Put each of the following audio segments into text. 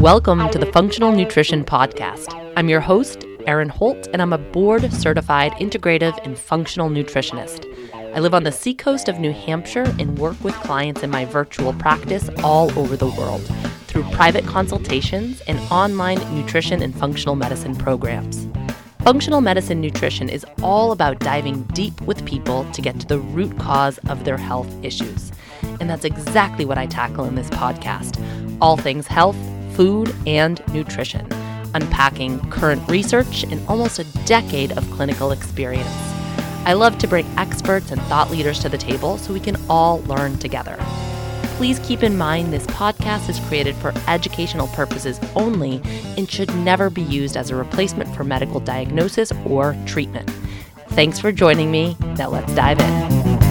Welcome to the Functional Nutrition Podcast. I'm your host, Erin Holt, and I'm a board certified integrative and functional nutritionist. I live on the seacoast of New Hampshire and work with clients in my virtual practice all over the world through private consultations and online nutrition and functional medicine programs. Functional medicine nutrition is all about diving deep with people to get to the root cause of their health issues. And that's exactly what I tackle in this podcast all things health, food, and nutrition, unpacking current research and almost a decade of clinical experience. I love to bring experts and thought leaders to the table so we can all learn together. Please keep in mind this podcast is created for educational purposes only and should never be used as a replacement for medical diagnosis or treatment. Thanks for joining me. Now let's dive in.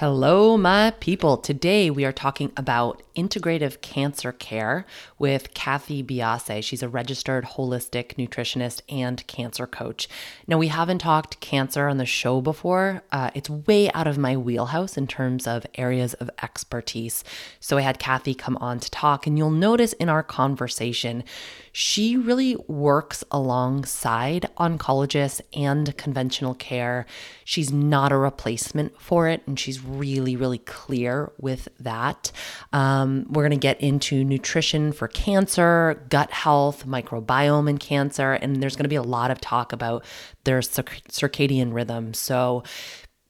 Hello, my people. Today we are talking about integrative cancer care with Cathy Biase. She's a registered holistic nutritionist and cancer coach. Now, we haven't talked cancer on the show before. Uh, it's way out of my wheelhouse in terms of areas of expertise. So I had Cathy come on to talk, and you'll notice in our conversation, she really works alongside oncologists and conventional care. She's not a replacement for it, and she's really, really clear with that. Um, we're going to get into nutrition for cancer, gut health, microbiome and cancer, and there's going to be a lot of talk about their circadian rhythm. So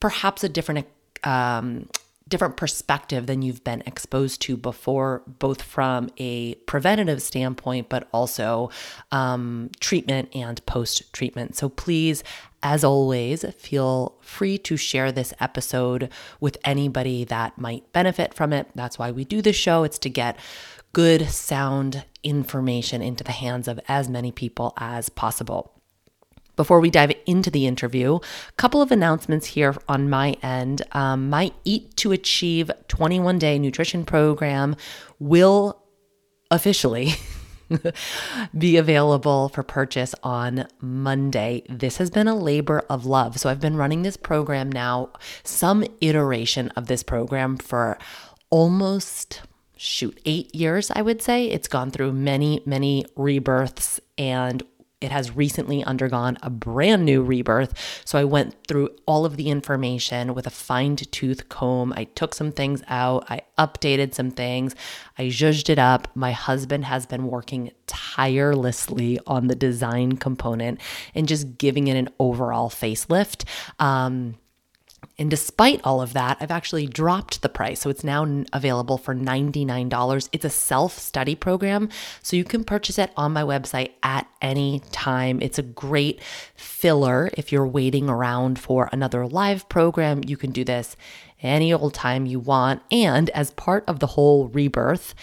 perhaps a different um, different perspective than you've been exposed to before, both from a preventative standpoint, but also um, treatment and post treatment. So please, as always, feel free to share this episode with anybody that might benefit from it. That's why we do this show. It's to get good, sound information into the hands of as many people as possible. Before we dive into the interview, a couple of announcements here on my end. Um, my Eat to Achieve 21 day nutrition program will officially be available for purchase on Monday. This has been a labor of love. So I've been running this program now, some iteration of this program for almost shoot, eight years, I would say. It's gone through many, many rebirths and it has recently undergone a brand new rebirth. So I went through all of the information with a fine tooth comb. I took some things out, I updated some things, I zhuzhed it up. My husband has been working tirelessly on the design component and just giving it an overall facelift. Um, and despite all of that, I've actually dropped the price. So it's now available for $99. It's a self study program. So you can purchase it on my website at any time. It's a great filler if you're waiting around for another live program. You can do this any old time you want. And as part of the whole rebirth,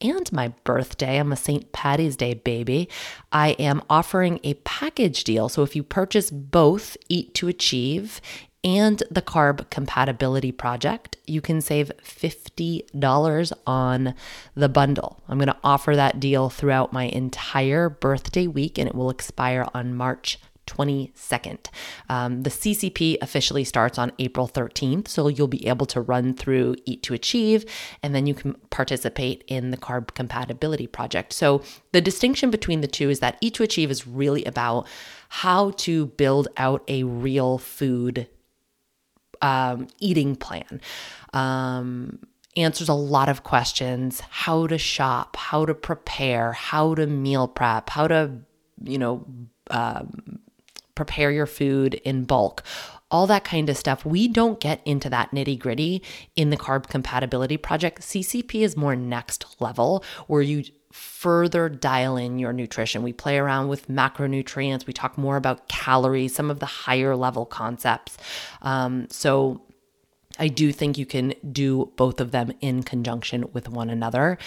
and my birthday. I'm a St. Patty's Day baby. I am offering a package deal. So if you purchase both Eat to Achieve and the Carb Compatibility Project, you can save $50 on the bundle. I'm going to offer that deal throughout my entire birthday week and it will expire on March 22nd. Um, the CCP officially starts on April 13th, so you'll be able to run through Eat to Achieve and then you can participate in the Carb Compatibility Project. So the distinction between the two is that Eat to Achieve is really about how to build out a real food um, eating plan. Um, answers a lot of questions how to shop, how to prepare, how to meal prep, how to, you know, um, prepare your food in bulk, all that kind of stuff. We don't get into that nitty gritty in the carb compatibility project. CCP is more next level where you further dial in your nutrition. We play around with macronutrients, we talk more about calories, some of the higher level concepts. Um, so, I do think you can do both of them in conjunction with one another.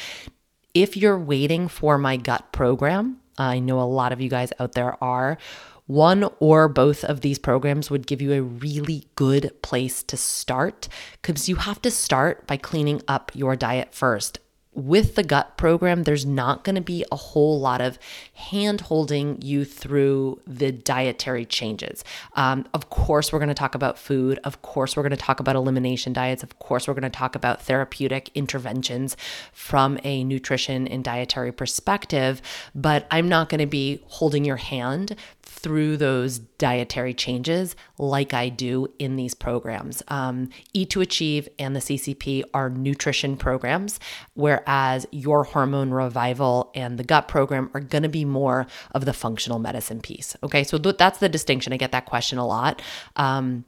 If you're waiting for my gut program, I know a lot of you guys out there are. One or both of these programs would give you a really good place to start because you have to start by cleaning up your diet first with the gut program, there's not going to be a whole lot of hand holding you through the dietary changes. Um, of course, we're going to talk about food. Of course, we're going to talk about elimination diets. Of course, we're going to talk about therapeutic interventions from a nutrition and dietary perspective. But I'm not going to be holding your hand through those dietary changes like I do in these programs. Um, Eat to Achieve and the CCP are nutrition programs, whereas your hormone revival and the gut program are going to be more of the functional medicine piece. Okay, so th- that's the distinction. I get that question a lot. Um,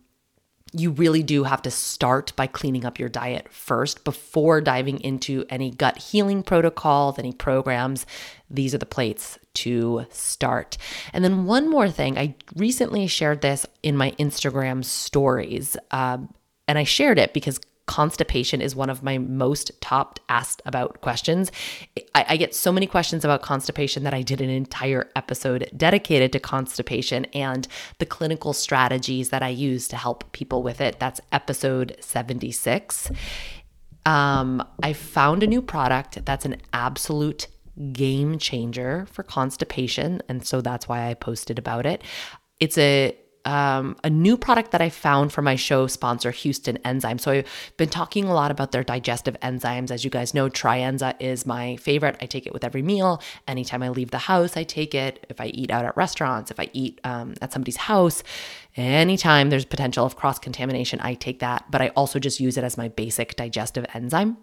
you really do have to start by cleaning up your diet first before diving into any gut healing protocols, any programs. These are the plates to start. And then, one more thing I recently shared this in my Instagram stories. Um, and I shared it because constipation is one of my most top asked about questions. I, I, get so many questions about constipation that I did an entire episode dedicated to constipation and the clinical strategies that I use to help people with it. That's episode 76. Um, I found a new product that's an absolute game changer for constipation. And so that's why I posted about it. It's a um, a new product that I found for my show sponsor, Houston Enzyme. So I've been talking a lot about their digestive enzymes. As you guys know, Trienza is my favorite. I take it with every meal. Anytime I leave the house, I take it. If I eat out at restaurants, if I eat um, at somebody's house, anytime there's potential of cross contamination, I take that. But I also just use it as my basic digestive enzyme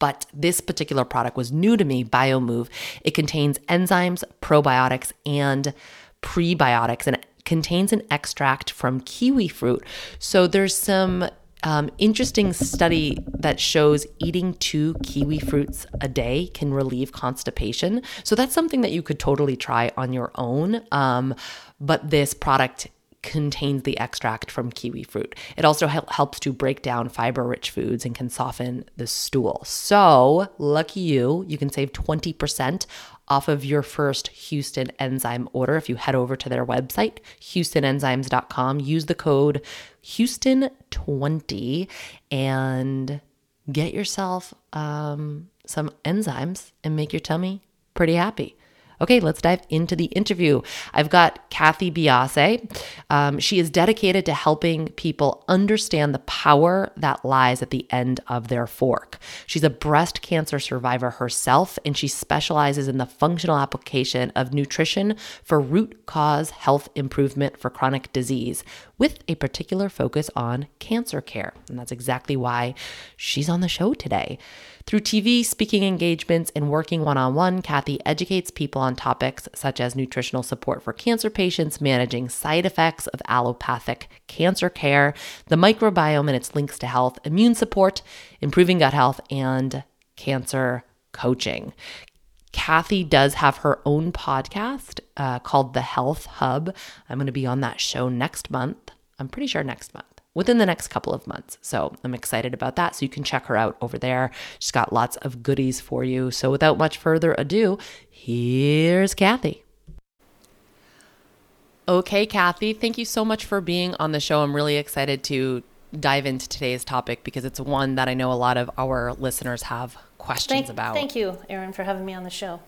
but this particular product was new to me, BioMove. It contains enzymes, probiotics, and prebiotics, and contains an extract from kiwi fruit. So there's some um, interesting study that shows eating two kiwi fruits a day can relieve constipation. So that's something that you could totally try on your own. Um, but this product contains the extract from kiwi fruit. It also helps to break down fiber rich foods and can soften the stool. So, lucky you, you can save 20% off of your first Houston enzyme order if you head over to their website, houstonenzymes.com. Use the code Houston20 and get yourself um, some enzymes and make your tummy pretty happy. Okay, let's dive into the interview. I've got Cathy Biase. Um, she is dedicated to helping people understand the power that lies at the end of their fork. She's a breast cancer survivor herself, and she specializes in the functional application of nutrition for root cause health improvement for chronic disease, with a particular focus on cancer care. And that's exactly why she's on the show today. Through TV, speaking engagements, and working one on one, Cathy educates people on topics such as nutritional support for cancer patients, managing side effects of allopathic cancer care, the microbiome and its links to health, immune support, improving gut health, and cancer coaching. Cathy does have her own podcast uh, called The Health Hub. I'm going to be on that show next month. I'm pretty sure next month within the next couple of months. So I'm excited about that. So you can check her out over there. She's got lots of goodies for you. So without much further ado, here's Cathy. Okay, Cathy, thank you so much for being on the show. I'm really excited to dive into today's topic because it's one that I know a lot of our listeners have questions thank, about. Thank you, Erin, for having me on the show.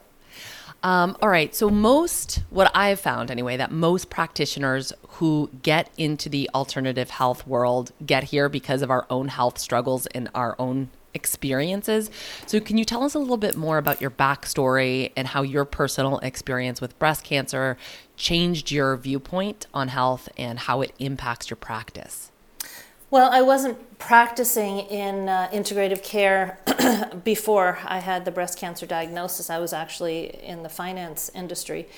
Um, all right. So, most, what I've found anyway, that most practitioners who get into the alternative health world get here because of our own health struggles and our own experiences. So, can you tell us a little bit more about your backstory and how your personal experience with breast cancer changed your viewpoint on health and how it impacts your practice? Well, I wasn't practicing in uh, integrative care before I had the breast cancer diagnosis. I was actually in the finance industry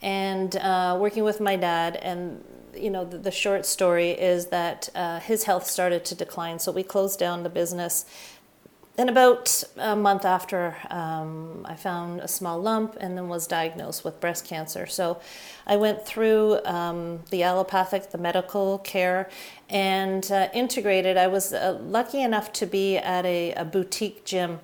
and uh, working with my dad. And, you know, the, the short story is that uh, his health started to decline. So we closed down the business then about a month after um, i found a small lump and then was diagnosed with breast cancer. So i went through um, the allopathic the medical care and uh, integrated. I was uh, lucky enough to be at a, a boutique gym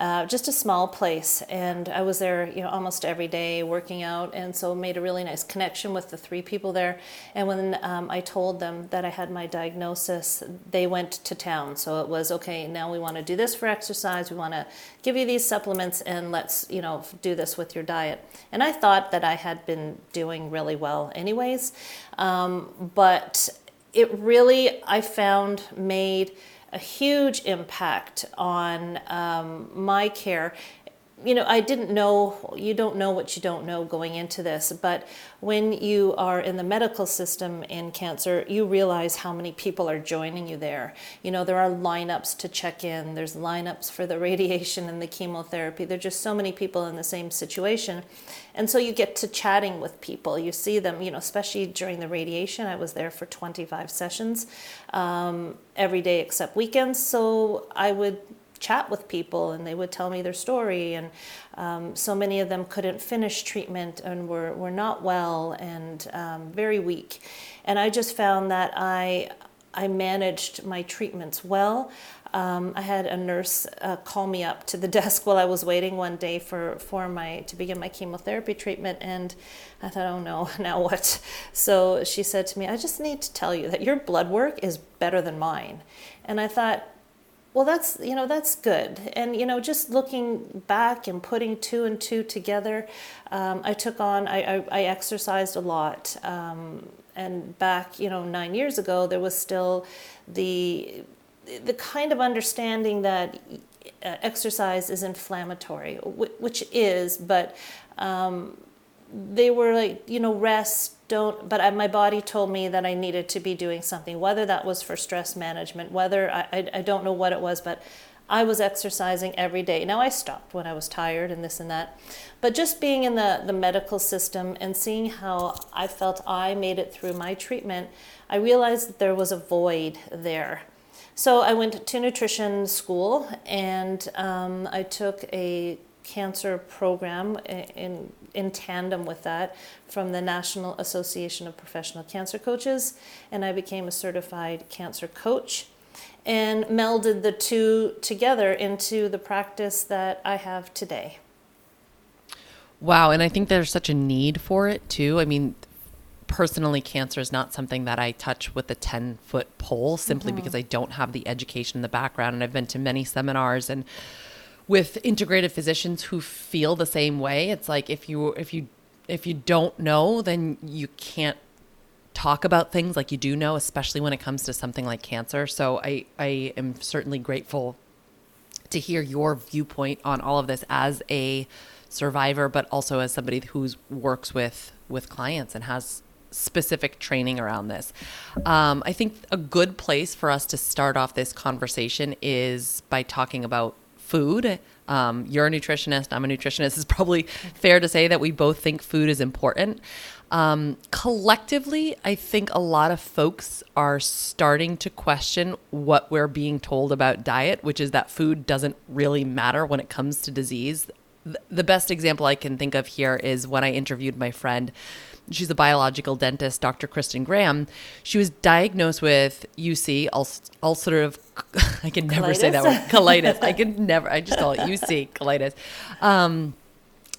uh, just a small place. And I was there, you know, almost every day working out, and so made a really nice connection with the three people there. And when um, I told them that I had my diagnosis, they went to town. So it was okay. Now we want to do this for exercise. We want to give you these supplements, and let's, you know, do this with your diet. And I thought that I had been doing really well, anyways. Um, but it really, I found, made a huge impact on um, my care. You know, I didn't know, you don't know what you don't know going into this, but when you are in the medical system in cancer, you realize how many people are joining you there. You know, there are lineups to check in, there's lineups for the radiation and the chemotherapy. There are just so many people in the same situation. And so you get to chatting with people. You see them, you know, especially during the radiation. I was there for 25 sessions um, every day except weekends. So I would chat with people and they would tell me their story. And um, so many of them couldn't finish treatment and were, were not well and um, very weak. And I just found that I, I managed my treatments well. Um, I had a nurse uh, call me up to the desk while I was waiting one day for, for my to begin my chemotherapy treatment, and I thought, oh no, now what? So she said to me, I just need to tell you that your blood work is better than mine, and I thought, well, that's you know that's good, and you know just looking back and putting two and two together, um, I took on I, I, I exercised a lot. Um, and back you know nine years ago there was still the the kind of understanding that uh, exercise is inflammatory, which is, but um, they were like, you know, rest, don't, but I, my body told me that I needed to be doing something, whether that was for stress management, whether I, I, I don't know what it was, but I was exercising every day. Now I stopped when I was tired and this and that. But just being in the, the medical system and seeing how I felt I made it through my treatment, I realized that there was a void there. So I went to nutrition school and um, I took a cancer program in, in tandem with that from the National Association of Professional Cancer Coaches, and I became a certified cancer coach and melded the two together into the practice that I have today. Wow, and I think there's such a need for it too. I mean, personally, cancer is not something that I touch with a 10 foot pole simply mm-hmm. because I don't have the education in the background. And I've been to many seminars and with integrative physicians who feel the same way. It's like if you, if you, if you don't know, then you can't talk about things like you do know, especially when it comes to something like cancer. So I, I am certainly grateful to hear your viewpoint on all of this as a survivor, but also as somebody who works with with clients and has specific training around this. Um, I think a good place for us to start off this conversation is by talking about food. Um, you're a nutritionist, I'm a nutritionist. It's probably fair to say that we both think food is important. Um, collectively, I think a lot of folks are starting to question what we're being told about diet, which is that food doesn't really matter when it comes to disease. The best example I can think of here is when I interviewed my friend she's a biological dentist, Dr. Kristen Graham. She was diagnosed with UC, ulcerative, I can never colitis? say that word, colitis. I can never, I just call it UC, colitis. Um,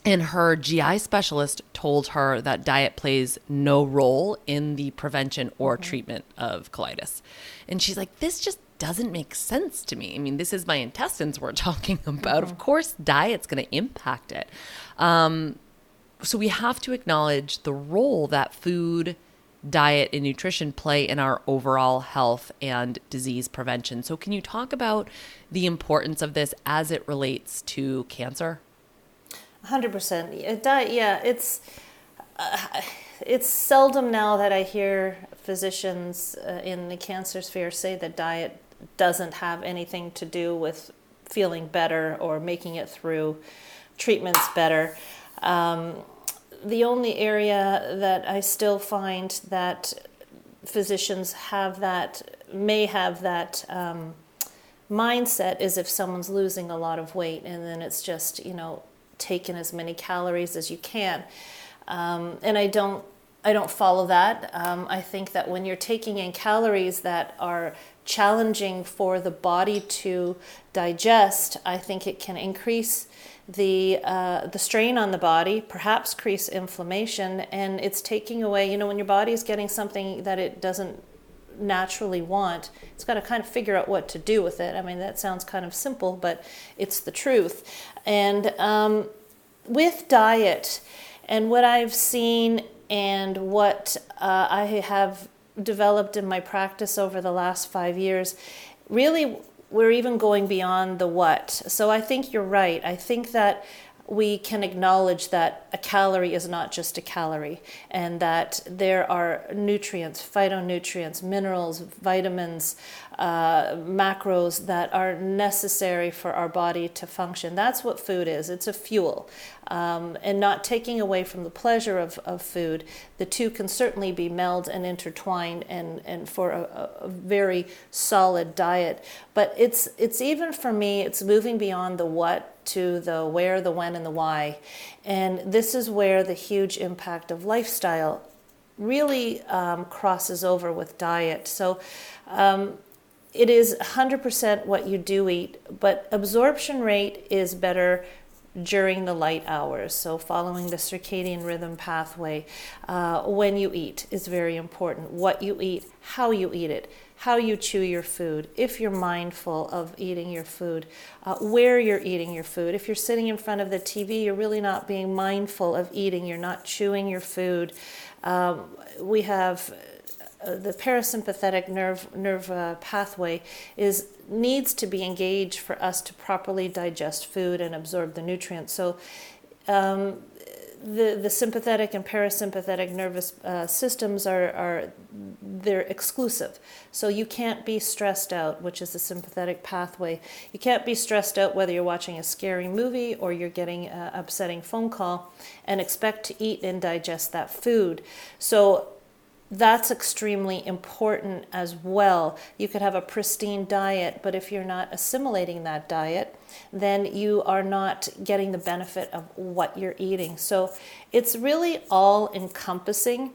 and her GI specialist told her that diet plays no role in the prevention or mm-hmm. treatment of colitis. And she's like, this just doesn't make sense to me. I mean, this is my intestines we're talking about. Mm-hmm. Of course, diet's going to impact it. Um, so we have to acknowledge the role that food, diet, and nutrition play in our overall health and disease prevention. So, can you talk about the importance of this as it relates to cancer? 100%. Diet, yeah, it's. Uh, it's seldom now that I hear physicians uh, in the cancer sphere say that diet doesn't have anything to do with feeling better or making it through treatments better. Um, the only area that I still find that physicians have that, may have that um, mindset is if someone's losing a lot of weight and then it's just, you know, taking as many calories as you can. Um, and I don't I don't follow that. Um, I think that when you're taking in calories that are challenging for the body to digest, I think it can increase the uh, the strain on the body, perhaps crease inflammation, and it's taking away. You know, when your body is getting something that it doesn't naturally want, it's got to kind of figure out what to do with it. I mean, that sounds kind of simple, but it's the truth. And um, with diet, and what I've seen, and what uh, I have developed in my practice over the last five years, really we're even going beyond the what. So I think you're right. I think that we can acknowledge that a calorie is not just a calorie and that there are nutrients, phytonutrients, minerals, vitamins, uh, macros that are necessary for our body to function. That's what food is it's a fuel. Um, and not taking away from the pleasure of, of food, the two can certainly be melded and intertwined and, and for a, a very solid diet. But it's, it's even for me, it's moving beyond the what to the where, the when, and the why. And this is where the huge impact of lifestyle really um, crosses over with diet. So um, it is 100% what you do eat, but absorption rate is better during the light hours. So, following the circadian rhythm pathway, uh, when you eat is very important. What you eat, how you eat it, how you chew your food, if you're mindful of eating your food, uh, where you're eating your food. If you're sitting in front of the TV, you're really not being mindful of eating, you're not chewing your food. Um, we have uh, the parasympathetic nerve nerve uh, pathway is needs to be engaged for us to properly digest food and absorb the nutrients. So, um, the, the sympathetic and parasympathetic nervous uh, systems are, are they're exclusive. So you can't be stressed out which is the sympathetic pathway. You can't be stressed out whether you're watching a scary movie or you're getting an upsetting phone call and expect to eat and digest that food. So that's extremely important as well. You could have a pristine diet, but if you're not assimilating that diet, then you are not getting the benefit of what you're eating. So it's really all encompassing.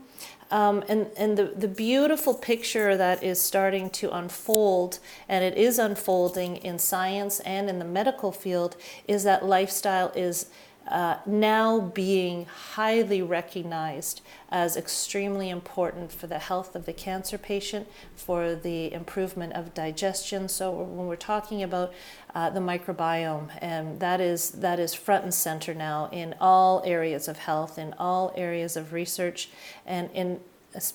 Um, and and the, the beautiful picture that is starting to unfold, and it is unfolding in science and in the medical field, is that lifestyle is uh, now being highly recognized as extremely important for the health of the cancer patient, for the improvement of digestion. So when we're talking about uh, the microbiome, and that is that is front and center now in all areas of health, in all areas of research, and in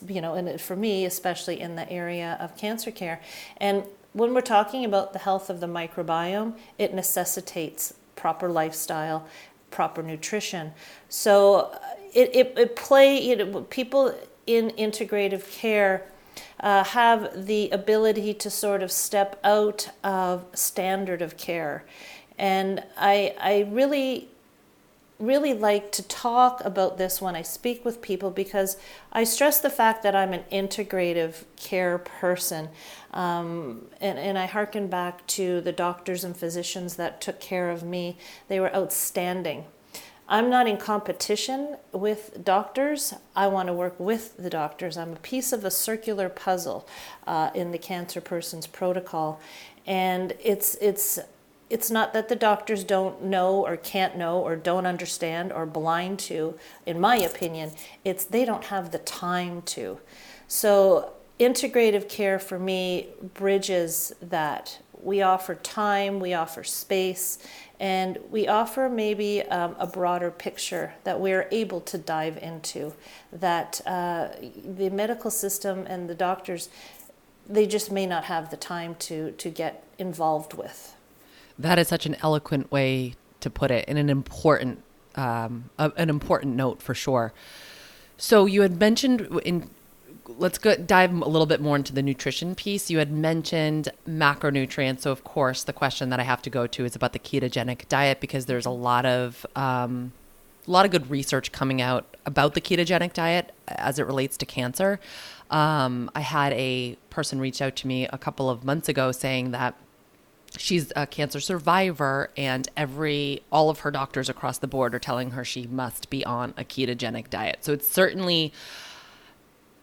you know, and for me especially in the area of cancer care, and when we're talking about the health of the microbiome, it necessitates proper lifestyle, proper nutrition. So uh, it, it, it play, you know, people in integrative care uh, have the ability to sort of step out of standard of care. And I, I really really like to talk about this when I speak with people because I stress the fact that I'm an integrative care person. Um, and, and I hearken back to the doctors and physicians that took care of me. They were outstanding. I'm not in competition with doctors. I want to work with the doctors. I'm a piece of a circular puzzle uh, in the cancer person's protocol. And it's, it's it's not that the doctors don't know or can't know or don't understand or blind to, in my opinion. It's they don't have the time to. So, integrative care for me bridges that. We offer time, we offer space, and we offer maybe um, a broader picture that we're able to dive into. That uh, the medical system and the doctors, they just may not have the time to, to get involved with. That is such an eloquent way to put it, and an important um, a, an important note for sure. So you had mentioned in let's go dive a little bit more into the nutrition piece. You had mentioned macronutrients, so of course the question that I have to go to is about the ketogenic diet because there's a lot of um, a lot of good research coming out about the ketogenic diet as it relates to cancer. Um, I had a person reach out to me a couple of months ago saying that she's a cancer survivor and every all of her doctors across the board are telling her she must be on a ketogenic diet so it's certainly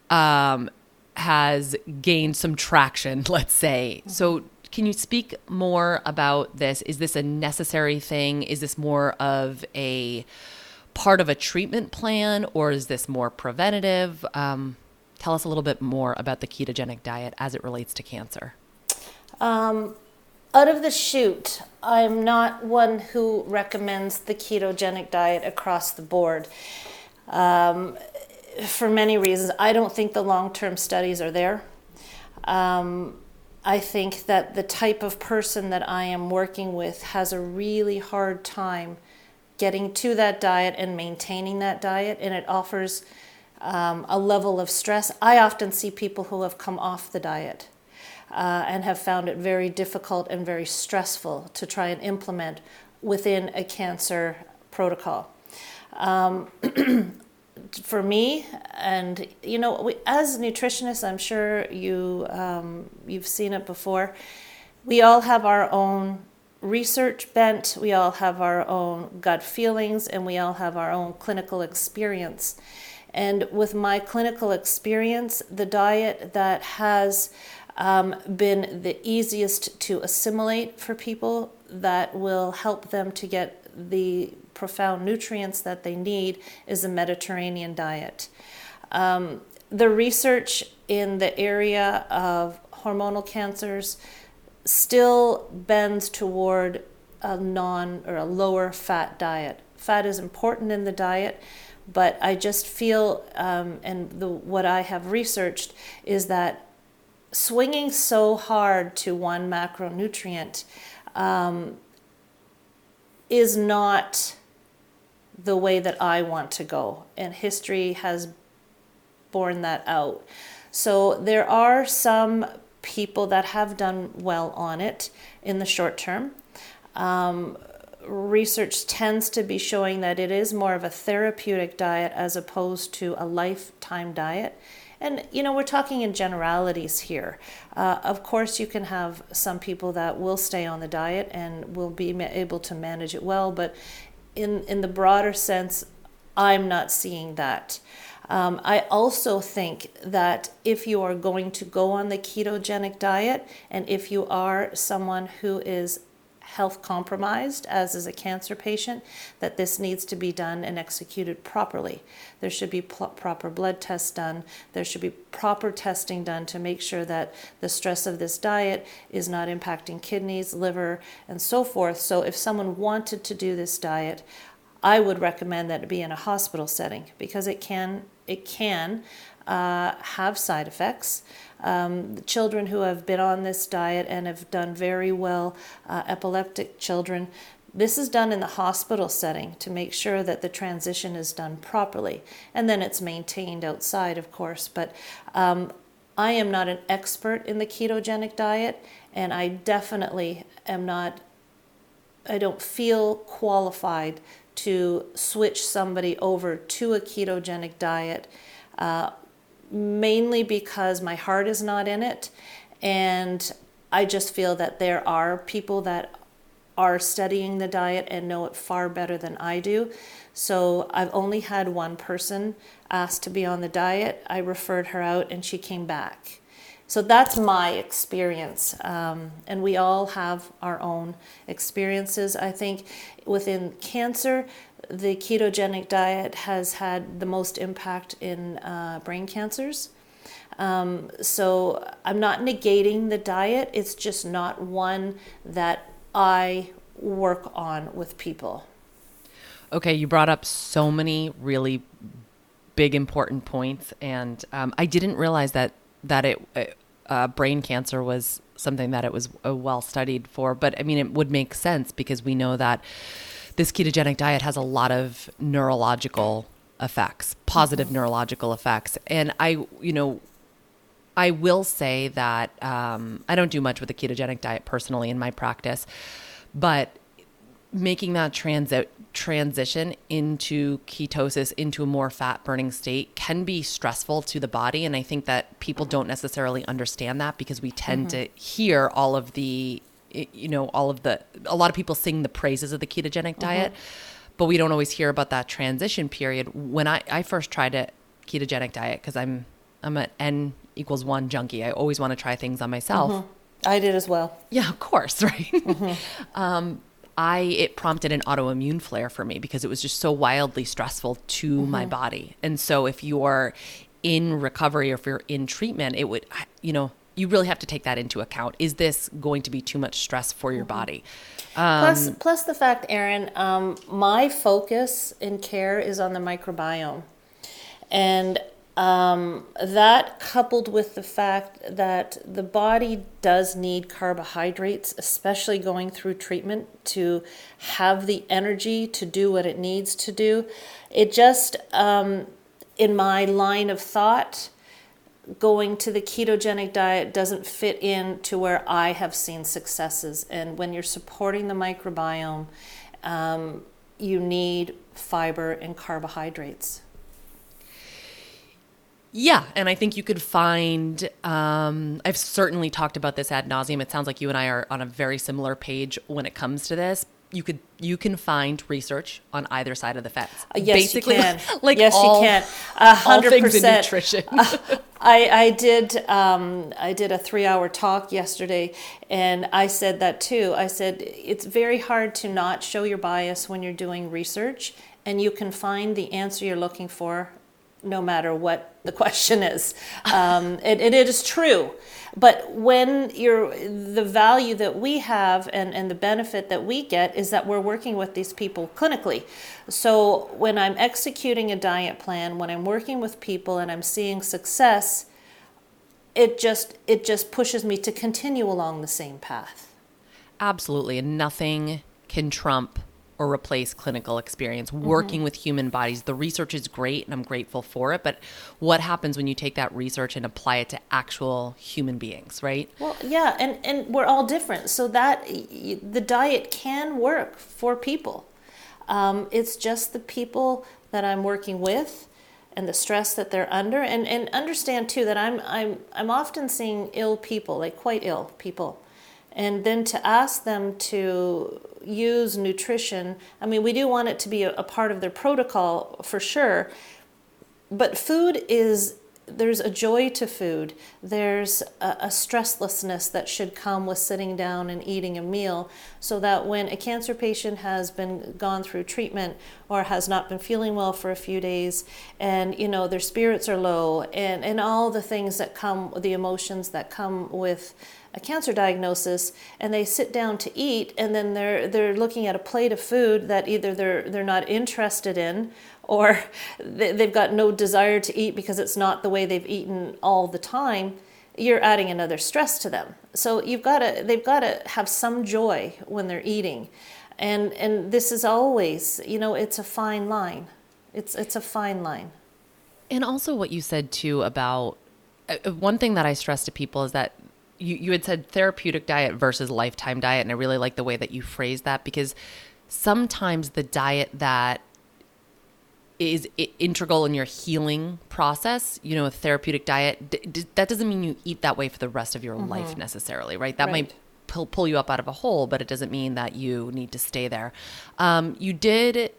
um has gained some traction, let's say. So, can you speak more about this? Is this a necessary thing? Is this more of a part of a treatment plan, or is this more preventative? Um, tell us a little bit more about the ketogenic diet as it relates to cancer. Um, out of the chute, I'm not one who recommends the ketogenic diet across the board. Um, for many reasons. I don't think the long term studies are there. Um, I think that the type of person that I am working with has a really hard time getting to that diet and maintaining that diet, and it offers um, a level of stress. I often see people who have come off the diet uh, and have found it very difficult and very stressful to try and implement within a cancer protocol. Um, for me, and you know, we, as nutritionists, I'm sure you um, you've seen it before. We all have our own research bent. We all have our own gut feelings, and we all have our own clinical experience. And with my clinical experience, the diet that has um, been the easiest to assimilate for people that will help them to get the profound nutrients that they need is a Mediterranean diet. Um, the research in the area of hormonal cancers still bends toward a non or a lower fat diet. Fat is important in the diet, but I just feel, um, and the, what I have researched is that swinging so hard to one macronutrient um, is not the way that I want to go. And history has borne that out. So there are some people that have done well on it in the short term. Um, research tends to be showing that it is more of a therapeutic diet as opposed to a lifetime diet. And you know, we're talking in generalities here. Uh, of course, you can have some people that will stay on the diet and will be able to manage it well, but in in the broader sense, I'm not seeing that. Um, I also think that if you are going to go on the ketogenic diet, and if you are someone who is health compromised, as is a cancer patient, that this needs to be done and executed properly. There should be pl- proper blood tests done. There should be proper testing done to make sure that the stress of this diet is not impacting kidneys, liver, and so forth. So, if someone wanted to do this diet, I would recommend that it be in a hospital setting because it can it can uh, have side effects. Um, children who have been on this diet and have done very well, uh, epileptic children, this is done in the hospital setting to make sure that the transition is done properly. And then it's maintained outside, of course. But um, I am not an expert in the ketogenic diet, and I definitely am not, I don't feel qualified to switch somebody over to a ketogenic diet. Uh, mainly because my heart is not in it. And I just feel that there are people that are studying the diet and know it far better than I do. So I've only had one person ask to be on the diet. I referred her out and she came back. So that's my experience. Um, and we all have our own experiences. I think within cancer, the ketogenic diet has had the most impact in uh, brain cancers. Um, so I'm not negating the diet, it's just not one that I work on with people. Okay, you brought up so many really big important points, and um, I didn't realize that that it uh, brain cancer was something that it was uh, well studied for. But I mean, it would make sense because we know that this ketogenic diet has a lot of neurological effects, positive mm-hmm. neurological effects. And I, you know, I will say that um, I don't do much with the ketogenic diet personally in my practice, but making that transit transition into ketosis into a more fat burning state can be stressful to the body and i think that people don't necessarily understand that because we tend mm-hmm. to hear all of the you know all of the a lot of people sing the praises of the ketogenic mm-hmm. diet mm-hmm. but we don't always hear about that transition period when i i first tried a ketogenic diet because i'm i'm an n equals one junkie. I always want to try things on myself. Mm-hmm. I did as well. Yeah, of course, right? Mm-hmm. um, I it prompted an autoimmune flare for me because it was just so wildly stressful to mm-hmm. my body. And so if you're in recovery or if you're in treatment, it would you know, you really have to take that into account. Is this going to be too much stress for your mm-hmm. body? Um, plus, plus the fact, Erin, um, my focus in care is on the microbiome. And um, that coupled with the fact that the body does need carbohydrates, especially going through treatment, to have the energy to do what it needs to do, it just, um, in my line of thought, going to the ketogenic diet doesn't fit in to where I have seen successes. And when you're supporting the microbiome, um, you need fiber and carbohydrates. Yeah, and I think you could find. Um, I've certainly talked about this ad nauseum. It sounds like you and I are on a very similar page when it comes to this. You could you can find research on either side of the fence. Uh, yes, Basically, you can. Like yes, all, you can. A hundred percent. Nutrition. uh, I I did um, I did a three hour talk yesterday, and I said that too. I said it's very hard to not show your bias when you're doing research, and you can find the answer you're looking for no matter what the question is. Um, it, it is true. But when you're, the value that we have and, and the benefit that we get is that we're working with these people clinically. So when I'm executing a diet plan, when I'm working with people and I'm seeing success, it just it just pushes me to continue along the same path. Absolutely, and nothing can trump or replace clinical experience working mm-hmm. with human bodies. The research is great and I'm grateful for it, but what happens when you take that research and apply it to actual human beings, right? Well, yeah, and and we're all different. So that the diet can work for people. Um, it's just the people that I'm working with and the stress that they're under and and understand too that I'm I'm I'm often seeing ill people, like quite ill people. And then to ask them to use nutrition. I mean, we do want it to be a, a part of their protocol for sure, but food is there's a joy to food. There's a, a, stresslessness that should come with sitting down and eating a meal so that when a cancer patient has been gone through treatment or has not been feeling well for a few days and you know their spirits are low and, and all the things that come the emotions that come with a cancer diagnosis and they sit down to eat and then they're they're looking at a plate of food that either they're they're not interested in or they've got no desire to eat because it's not the way they've eaten all the time you're adding another stress to them. So you've got to they've got to have some joy when they're eating. And and this is always you know it's a fine line. It's it's a fine line. And also what you said too about uh, uh one thing that I stress to people is that you, you had said therapeutic diet versus lifetime diet. And I really like the way that you phrased that because sometimes the diet that is integral in your healing process, you know, a therapeutic diet, d- d- that doesn't mean you eat that way for the rest of your mm-hmm. life necessarily, right? That right. might pull, pull you up out of a hole, but it doesn't mean that you need to stay there. Um, you did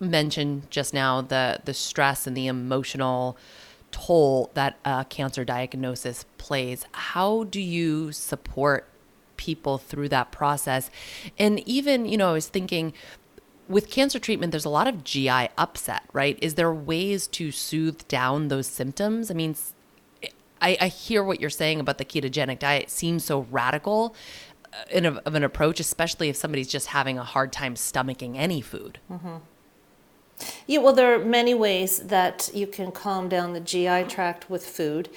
mention just now the the stress and the emotional toll that a cancer diagnosis plays. How do you support people through that process? And even, you know, I was thinking with cancer treatment, there's a lot of GI upset, right? Is there ways to soothe down those symptoms? I mean, I, I hear what you're saying about the ketogenic diet. It seems so radical uh, in a, of an approach, especially if somebody's just having a hard time stomaching any food. Mm-hmm. Yeah, well, there are many ways that you can calm down the GI tract with food.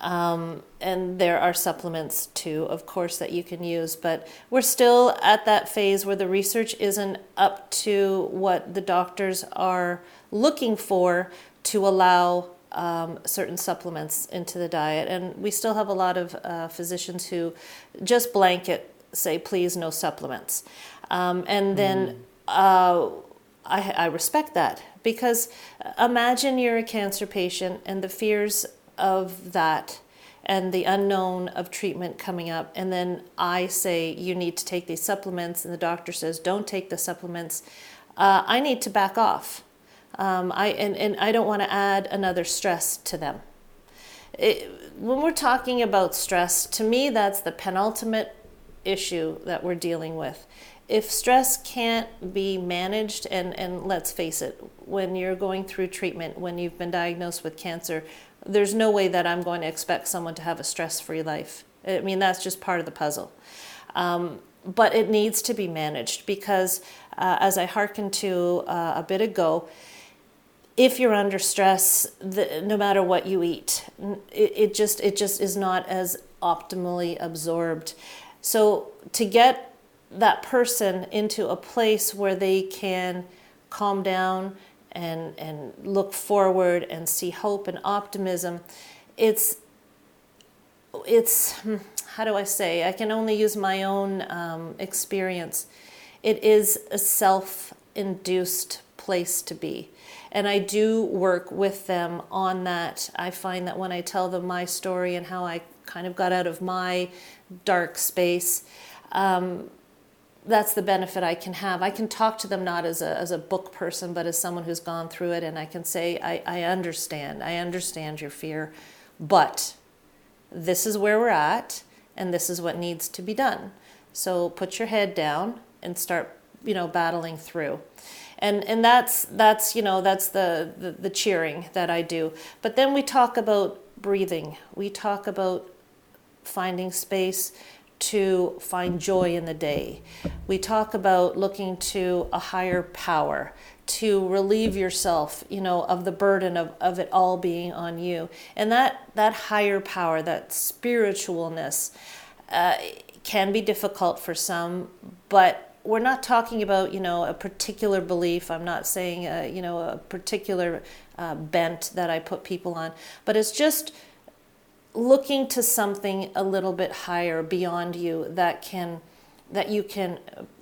Um, and there are supplements too, of course, that you can use. But we're still at that phase where the research isn't up to what the doctors are looking for to allow um, certain supplements into the diet. And we still have a lot of uh, physicians who just blanket say, please, no supplements. Um, and then mm. uh, I, I respect that because imagine you're a cancer patient and the fears of that and the unknown of treatment coming up. And then i say you need to take these supplements. And the doctor says don't take the supplements. Uh, i need to back off. Um, I, and, and i don't want to add another stress to them. It, when we're talking about stress, to me, that's the penultimate issue that we're dealing with. If stress can't be managed, and, and let's face it, when you're going through treatment, when you've been diagnosed with cancer, there's no way that I'm going to expect someone to have a stress free life. I mean, that's just part of the puzzle. Um, but it needs to be managed because, uh, as I hearkened to uh, a bit ago, if you're under stress, the, no matter what you eat, it, it just it just is not as optimally absorbed. So to get that person into a place where they can calm down and and look forward and see hope and optimism, it's it's hmm, how do I say? I can only use my own um, experience. It is a self-induced place to be and I do work with them on that. I find that when I tell them my story and how I kind of got out of my dark space, um, that's the benefit I can have. I can talk to them not as a, as a book person, but as someone who's gone through it, and I can say, I, I understand. I understand your fear, but this is where we're at, and this is what needs to be done. So put your head down and start, you know, battling through and and that's that's you know that's the, the, the cheering that I do. But then we talk about breathing. We talk about finding space to find joy in the day. We talk about looking to a higher power to relieve yourself, you know, of the burden of, of it all being on you. And that, that higher power, that spiritualness, uh, can be difficult for some, but we're not talking about you know a particular belief i'm not saying a, you know a particular uh, bent that i put people on but it's just looking to something a little bit higher beyond you that can that you can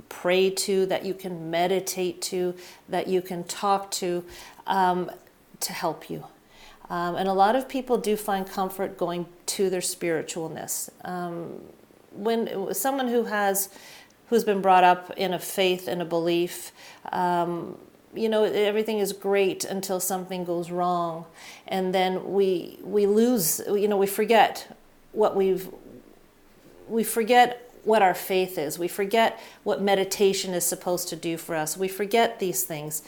pray to that you can meditate to that you can talk to um, to help you um, and a lot of people do find comfort going to their spiritualness um, when someone who has who's been brought up in a faith and a belief. You know everything is great until something goes wrong. And then we we lose you know we forget what we've we forget what our faith is. We forget what meditation is supposed to do for us. We forget these things.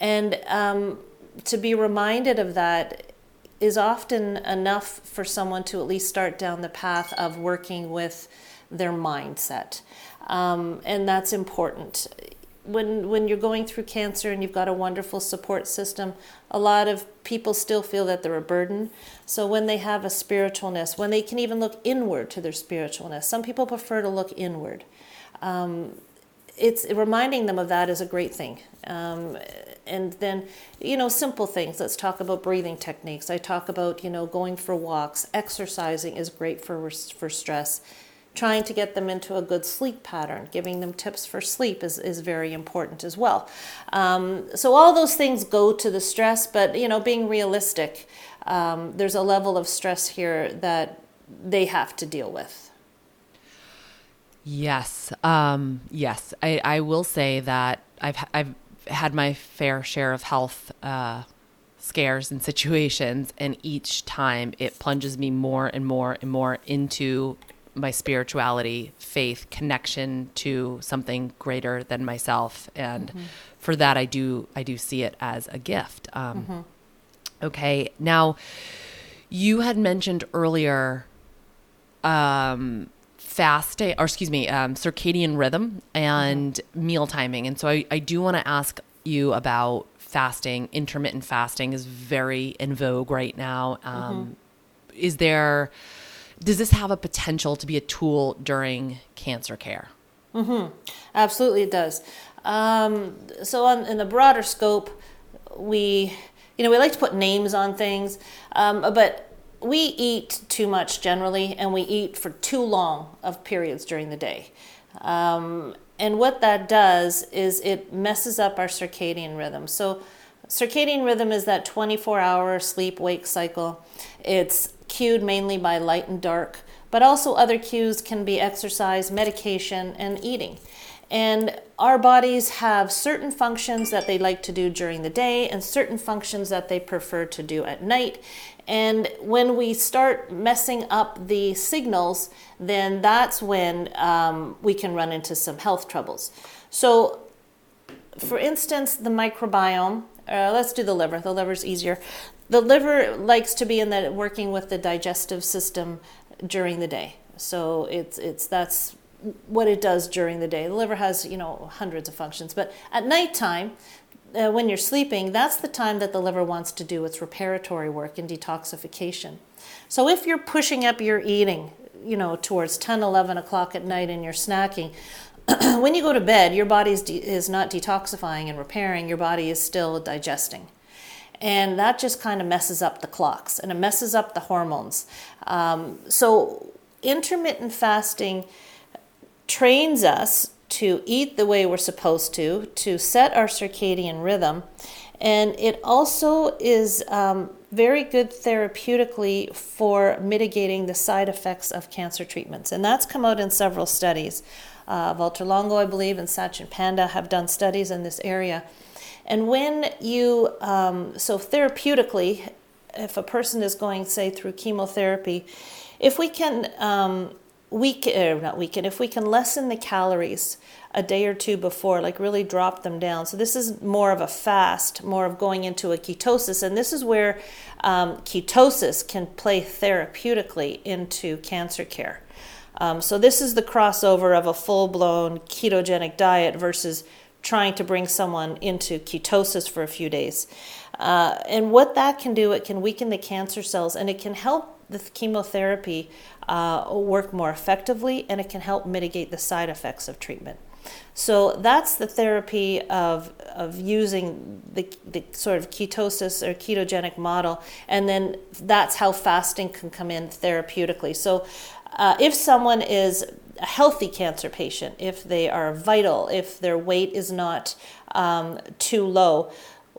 And um, to be reminded of that is often enough for someone to at least start down the path of working with their mindset. Um, and that's important. When, when you're going through cancer and you've got a wonderful support system, a lot of people still feel that they're a burden. So when they have a spiritualness, when they can even look inward to their spiritualness, some people prefer to look inward. Um, it's reminding them of that is a great thing. Um, and then, you know, simple things. Let's talk about breathing techniques. I talk about, you know, going for walks. Exercising is great for for stress trying to get them into a good sleep pattern, giving them tips for sleep is, is very important as well. Um, so all those things go to the stress, but you know, being realistic, um, there's a level of stress here that they have to deal with. Yes, um, yes, I, I will say that I've I've had my fair share of health uh, scares and situations, and each time it plunges me more and more and more into my spirituality, faith, connection to something greater than myself, and mm-hmm. for that, I do I do see it as a gift. Um, mm-hmm. Okay, now you had mentioned earlier um, fasting, or excuse me, um, circadian rhythm and mm-hmm. meal timing, and so I, I do want to ask you about fasting. Intermittent fasting is very in vogue right now. Um, mm-hmm. Is there does this have a potential to be a tool during cancer care? Mm-hmm. Absolutely, it does. Um, so, on, in the broader scope, we, you know, we like to put names on things, um, but we eat too much generally, and we eat for too long of periods during the day. Um, and what that does is it messes up our circadian rhythm. So, circadian rhythm is that 24 hour sleep wake cycle. It's cued mainly by light and dark, but also other cues can be exercise, medication, and eating. And our bodies have certain functions that they like to do during the day and certain functions that they prefer to do at night. And when we start messing up the signals, then that's when um, we can run into some health troubles. So, for instance, the microbiome, uh, let's do the liver. The liver's easier. The liver likes to be in the working with the digestive system during the day. So it's it's that's what it does during the day. The liver has you know hundreds of functions, but at nighttime, uh, when you're sleeping, that's the time that the liver wants to do its reparatory work and detoxification. So if you're pushing up your eating, you know, towards 10, 11 o'clock at night and you're snacking, when you go to bed, your body is, de- is not detoxifying and repairing, your body is still digesting. And that just kind of messes up the clocks and it messes up the hormones. Um, so, intermittent fasting trains us to eat the way we're supposed to, to set our circadian rhythm. And it also is um, very good therapeutically for mitigating the side effects of cancer treatments. And that's come out in several studies. Uh, Valter Longo, I believe, and Sachin Panda have done studies in this area. And when you, um, so therapeutically, if a person is going, say, through chemotherapy, if we can um, weaken, or not weaken, if we can lessen the calories a day or two before, like really drop them down. So this is more of a fast, more of going into a ketosis, and this is where um, ketosis can play therapeutically into cancer care. Um, so this is the crossover of a full-blown ketogenic diet versus trying to bring someone into ketosis for a few days. Uh, and what that can do, it can weaken the cancer cells and it can help the chemotherapy uh, work more effectively and it can help mitigate the side effects of treatment. So that's the therapy of, of using the, the sort of ketosis or ketogenic model, and then that's how fasting can come in therapeutically. So uh, if someone is a healthy cancer patient, if they are vital, if their weight is not um, too low,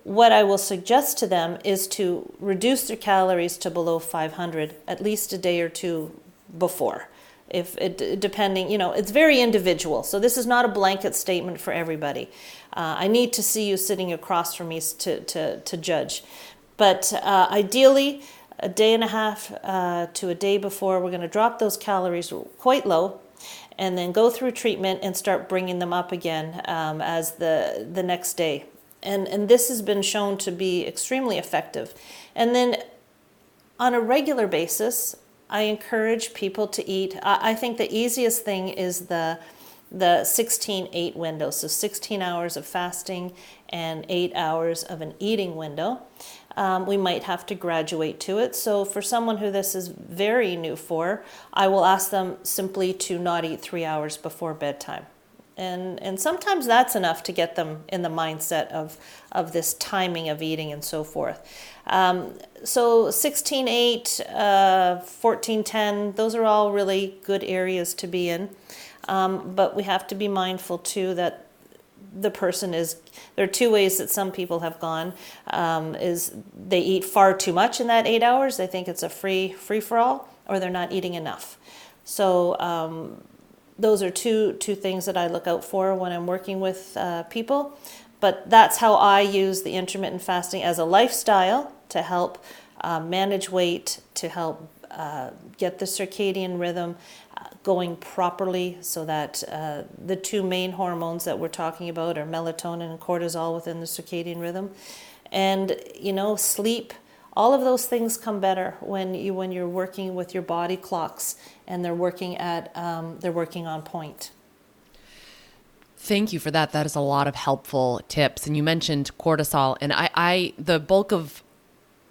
what I will suggest to them is to reduce their calories to below 500 at least a day or two before. If it depending, you know, it's very individual. So this is not a blanket statement for everybody. Uh, I need to see you sitting across from me to to to judge. But uh, ideally, a day and a half uh, to a day before, we're going to drop those calories quite low and then go through treatment and start bringing them up again um, as the the next day. And and this has been shown to be extremely effective. And then on a regular basis i encourage people to eat i, I think the easiest thing is the the 16 8 window. So 16 hours of fasting and 8 hours of an eating window um, we might have to graduate to it. So, for someone who this is very new for, I will ask them simply to not eat three hours before bedtime. And, and sometimes that's enough to get them in the mindset of, of this timing of eating and so forth. Um, so 16 8, uh, 14 10, those are all really good areas to be in. Um, but we have to be mindful too that the person is there are two ways that some people have gone um, is they eat far too much in that eight hours they think it's a free free for all or they're not eating enough. So um, those are two two things that i look out for when i'm working with uh, people. But that's how i use the intermittent fasting as a lifestyle to help uh, manage weight to help uh, get the circadian rhythm going properly so that uh, the two main hormones that we're talking about are melatonin and cortisol within the circadian rhythm. And, you know, sleep, all of those things come better when, you, when you're working with your body clocks and they're working, at, um, they're working on point. Thank you for that. That is a lot of helpful tips. And you mentioned cortisol, and I, I the bulk of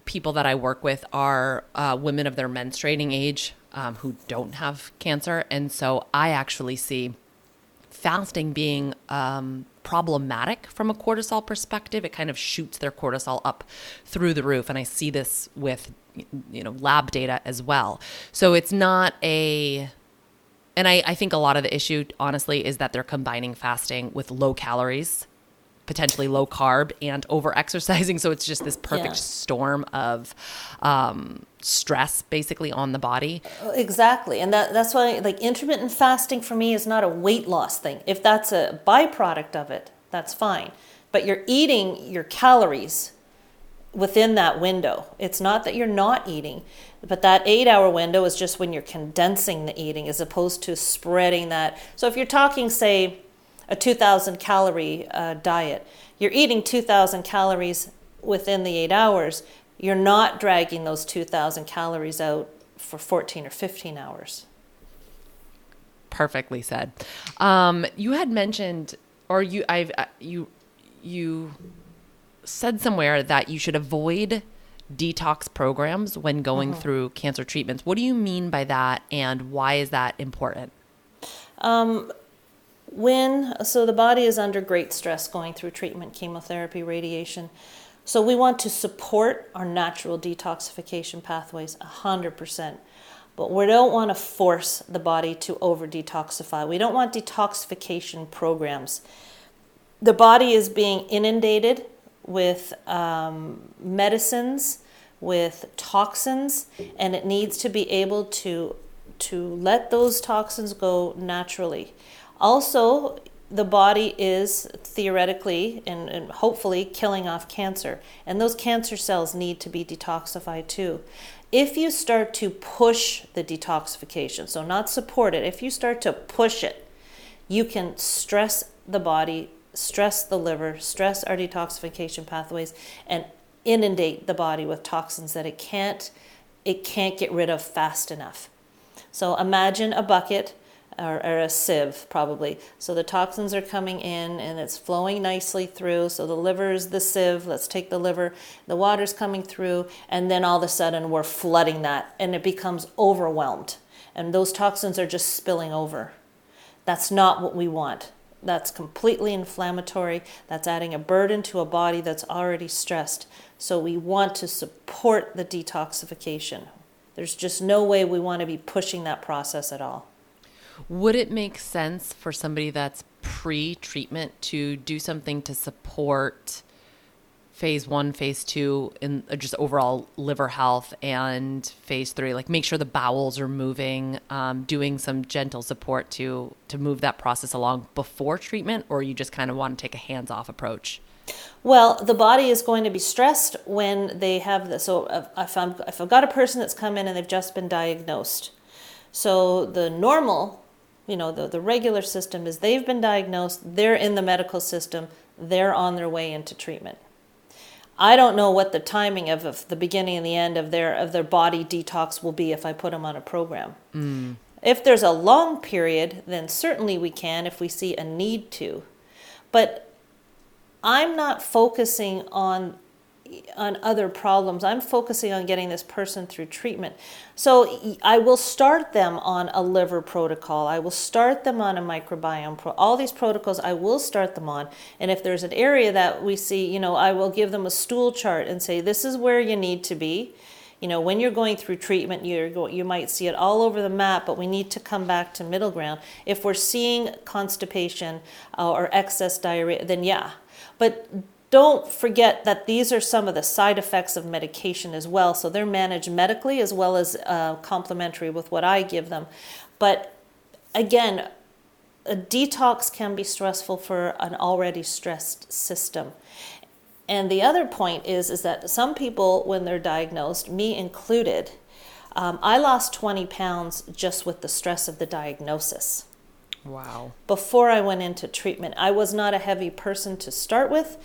people that I work with are uh, women of their menstruating age um, who don't have cancer. And so I actually see fasting being um, problematic from a cortisol perspective. It kind of shoots their cortisol up through the roof. And I see this with, you know, lab data as well. So it's not a and I, I, think a lot of the issue, honestly, is that they're combining fasting with low calories potentially low carb and over exercising. So it's just this perfect yeah. storm of um, stress basically on the body. Exactly. And that, that's why like intermittent fasting for me is not a weight loss thing. If that's a byproduct of it, that's fine. But you're eating your calories within that window. It's not that you're not eating, but that eight hour window is just when you're condensing the eating as opposed to spreading that. So if you're talking, say, a 2,000 calorie uh, diet, you're eating 2,000 calories within the eight hours. You're not dragging those 2,000 calories out for 14 or 15 hours. Perfectly said. Um, you had mentioned, or you, I've, uh, you, you said somewhere that you should avoid detox programs when going mm-hmm. through cancer treatments. What do you mean by that, and why is that important? Um, when so the body is under great stress going through treatment, chemotherapy, radiation. So we want to support our natural detoxification pathways 100%. But we don't want to force the body to over detoxify. We don't want detoxification programs. The body is being inundated with um, medicines, with toxins, and it needs to be able to to let those toxins go naturally. Also, the body is theoretically and, and, hopefully killing off cancer, and those cancer cells need to be detoxified too. If you start to push the detoxification, so not support it, if you start to push it, you can stress the body, stress the liver, stress our detoxification pathways, and inundate the body with toxins that it can't it can't get rid of fast enough. So imagine a bucket or, or, a sieve probably. So the toxins are coming in and it's flowing nicely through. So the liver is the sieve. Let's take the liver. The water's coming through, and then all of a sudden we're flooding that, and it becomes overwhelmed, and those toxins are just spilling over. That's not what we want. That's completely inflammatory. That's adding a burden to a body that's already stressed. So we want to support the detoxification. There's just no way we want to be pushing that process at all. Would it make sense for somebody that's pre treatment to do something to support phase one, phase two, and uh, just overall liver health, and phase three? Like make sure the bowels are moving, um, doing some gentle support to to move that process along before treatment, or you just kind of want to take a hands off approach? Well, the body is going to be stressed when they have this. So if, I'm, if I've got a person that's come in and they've just been diagnosed, so the normal you know, the, the regular system is they've been diagnosed, they're in the medical system, they're on their way into treatment. I don't know what the timing of, of the beginning and the end of their of their body detox will be if I put them on a program. Mm. If there's a long period, then certainly we can if we see a need to. But I'm not focusing on on other problems. I'm focusing on getting this person through treatment. So I will start them on a liver protocol. I will start them on a microbiome. Pro- all these protocols I will start them on. And if there's an area that we see, you know, I will give them a stool chart and say this is where you need to be. You know, when you're going through treatment, you're go- you might see it all over the map, but we need to come back to middle ground. If we're seeing constipation uh, or excess diarrhea, then yeah. But don't forget that these are some of the side effects of medication as well. So they're managed medically as well as uh, complementary with what I give them. But again, a detox can be stressful for an already stressed system. And the other point is, is that some people, when they're diagnosed, me included, um, I lost 20 pounds just with the stress of the diagnosis. Wow. Before I went into treatment, I was not a heavy person to start with.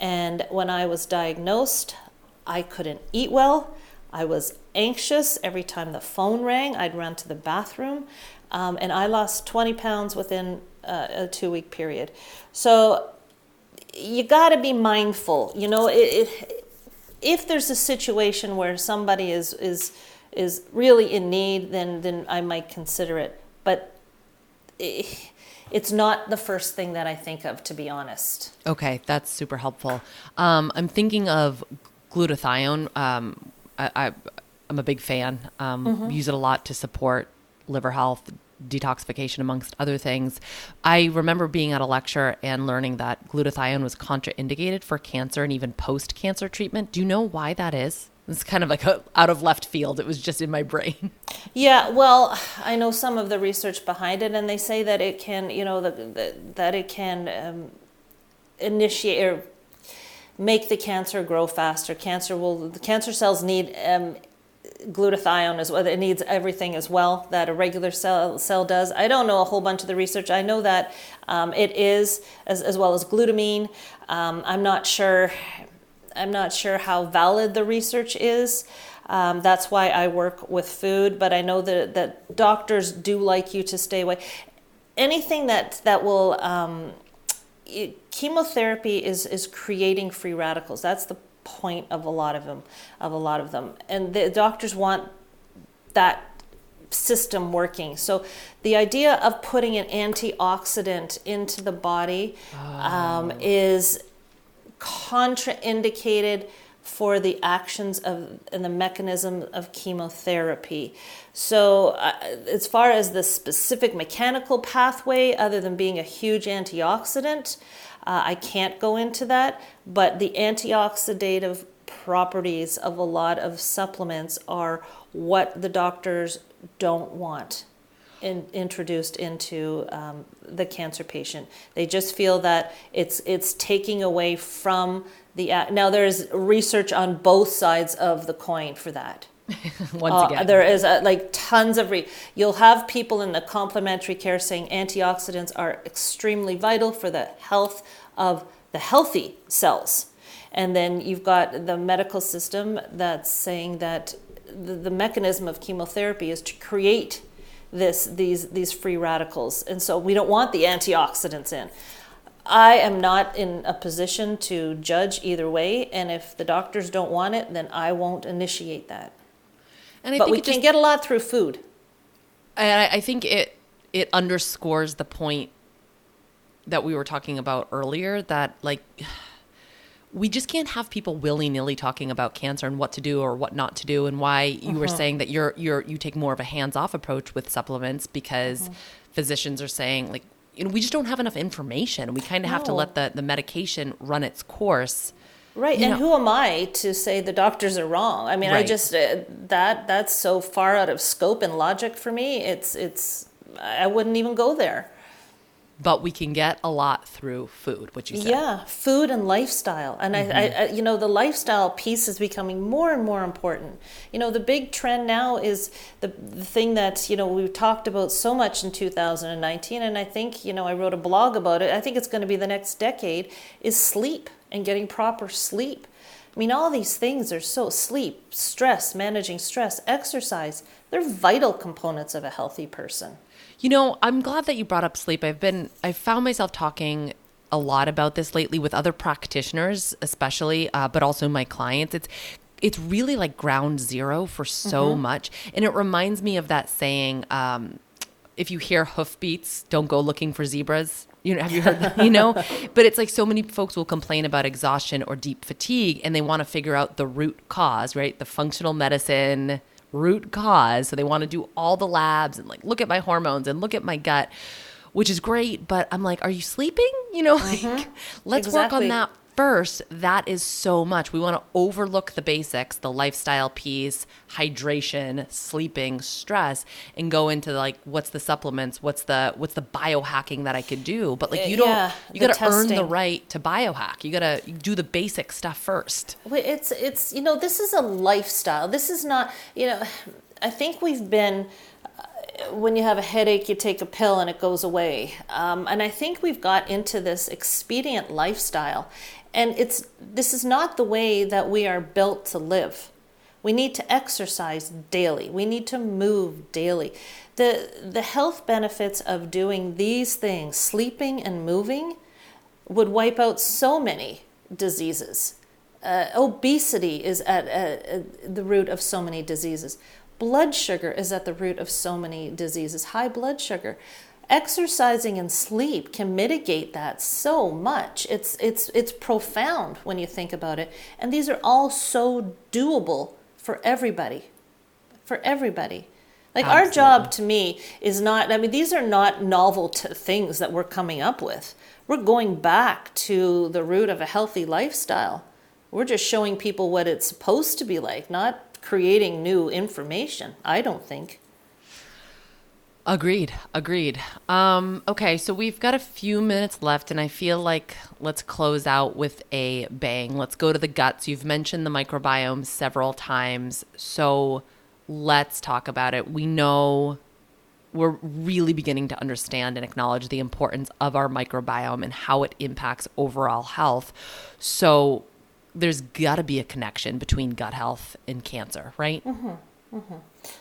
And when I was diagnosed, I couldn't eat well. I was anxious every time the phone rang. I'd run to the bathroom. Um, and I lost 20 pounds within uh, a two week period. So you got to be mindful. You know, it, it, if there's a situation where somebody is, is, is really in need, then, then I might consider it. But. It, it's not the first thing that I think of, to be honest. Okay, that's super helpful. Um, I'm thinking of glutathione. Um, I, I, am a big fan. Um, mm-hmm. Use it a lot to support liver health, detoxification, amongst other things. I remember being at a lecture and learning that glutathione was contraindicated for cancer and even post cancer treatment. Do you know why that is? It's kind of like a, out of left field. It was just in my brain. Yeah, well, I know some of the research behind it, and they say that it can, you know, the, the, that it can um, initiate or make the cancer grow faster. Cancer will the cancer cells need um, glutathione as well. It needs everything as well that a regular cell cell does. I don't know a whole bunch of the research. I know that um, it is as, as well as glutamine. Um, I'm not sure. I'm not sure how valid the research is. Um, that's why I work with food, but I know that, that doctors do like you to stay away. Anything that that will um, chemotherapy is is creating free radicals. That's the point of a lot of them of a lot of them and the doctors want that system working so the idea of putting an antioxidant into the body oh. um, is contraindicated for the actions of and the mechanism of chemotherapy. So, uh, as far as the specific mechanical pathway, other than being a huge antioxidant, uh, I can't go into that, but the antioxidative properties of a lot of supplements are what the doctors don't want in, introduced into um, the cancer patient. They just feel that it's it's taking away from the now there's research on both sides of the coin for that. Once uh, again, there is uh, like tons of re- you'll have people in the complementary care saying antioxidants are extremely vital for the health of the healthy cells. And then you've got the medical system that's saying that the, the mechanism of chemotherapy is to create this these these free radicals. And so we don't want the antioxidants in. I am not in a position to judge either way and if the doctors don't want it then i won't initiate that. And I but we can just, get a lot through food. And I think it it underscores the point that we were talking about earlier that like we just can't have people willy-nilly talking about cancer and what to do or what not to do and why you uh-huh. were saying that you're you're you take more of a hands-off approach with supplements because uh-huh. physicians are saying like you know we just don't have enough information we kind of no. have to let the the medication run its course right and know. who am i to say the doctors are wrong i mean right. i just uh, that that's so far out of scope and logic for me it's it's i wouldn't even go there but we can get a lot through food, which you said. Yeah, food and lifestyle. And mm-hmm. I, I, you know, the lifestyle piece is becoming more and more important. You know, the big trend now is the, the thing that, you know, we talked about so much in 2019. And I think, you know, I wrote a blog about it. I think it's going to be the next decade is sleep and getting proper sleep. I mean, all these things are so sleep, stress, managing stress, exercise, they're vital components of a healthy person. You know, I'm glad that you brought up sleep. I've been, I've found myself talking a lot about this lately with other practitioners, especially, uh, but also my clients. It's, it's really like ground zero for so mm-hmm. much. And it reminds me of that saying, um, if you hear hoofbeats, don't go looking for zebras. You know, have you heard that? You know, but it's like so many folks will complain about exhaustion or deep fatigue, and they want to figure out the root cause, right? The functional medicine root cause. So they want to do all the labs and like look at my hormones and look at my gut, which is great. But I'm like, are you sleeping? You know, like mm-hmm. let's exactly. work on that first. That is so much. We want to overlook the basics, the lifestyle piece, hydration, sleeping, stress, and go into like what's the supplements, what's the what's the biohacking that I could do. But like you don't yeah, you got to earn the right to biohack. You got to do the basic stuff first. It's it's you know this is a lifestyle. This is not you know I think we've been when you have a headache, you take a pill and it goes away. Um, and I think we've got into this expedient lifestyle. And it's this is not the way that we are built to live. We need to exercise daily. We need to move daily. The the health benefits of doing these things, sleeping and moving, would wipe out so many diseases. Uh, obesity is at, at, at the root of so many diseases. Blood sugar is at the root of so many diseases. High blood sugar exercising and sleep can mitigate that so much. It's it's it's profound when you think about it. And these are all so doable for everybody for everybody. Like Absolutely. our job to me is not i mean these are not novel t- things that we're coming up with. We're going back to the root of a healthy lifestyle. We're just showing people what it's supposed to be like not creating new information i don't think Agreed. Agreed. Um, okay, so we've got a few minutes left, and I feel like let's close out with a bang. Let's go to the guts. You've mentioned the microbiome several times, so let's talk about it. We know we're really beginning to understand and acknowledge the importance of our microbiome and how it impacts overall health. So there's got to be a connection between gut health and cancer, right? Mm-hmm. Mm-hmm.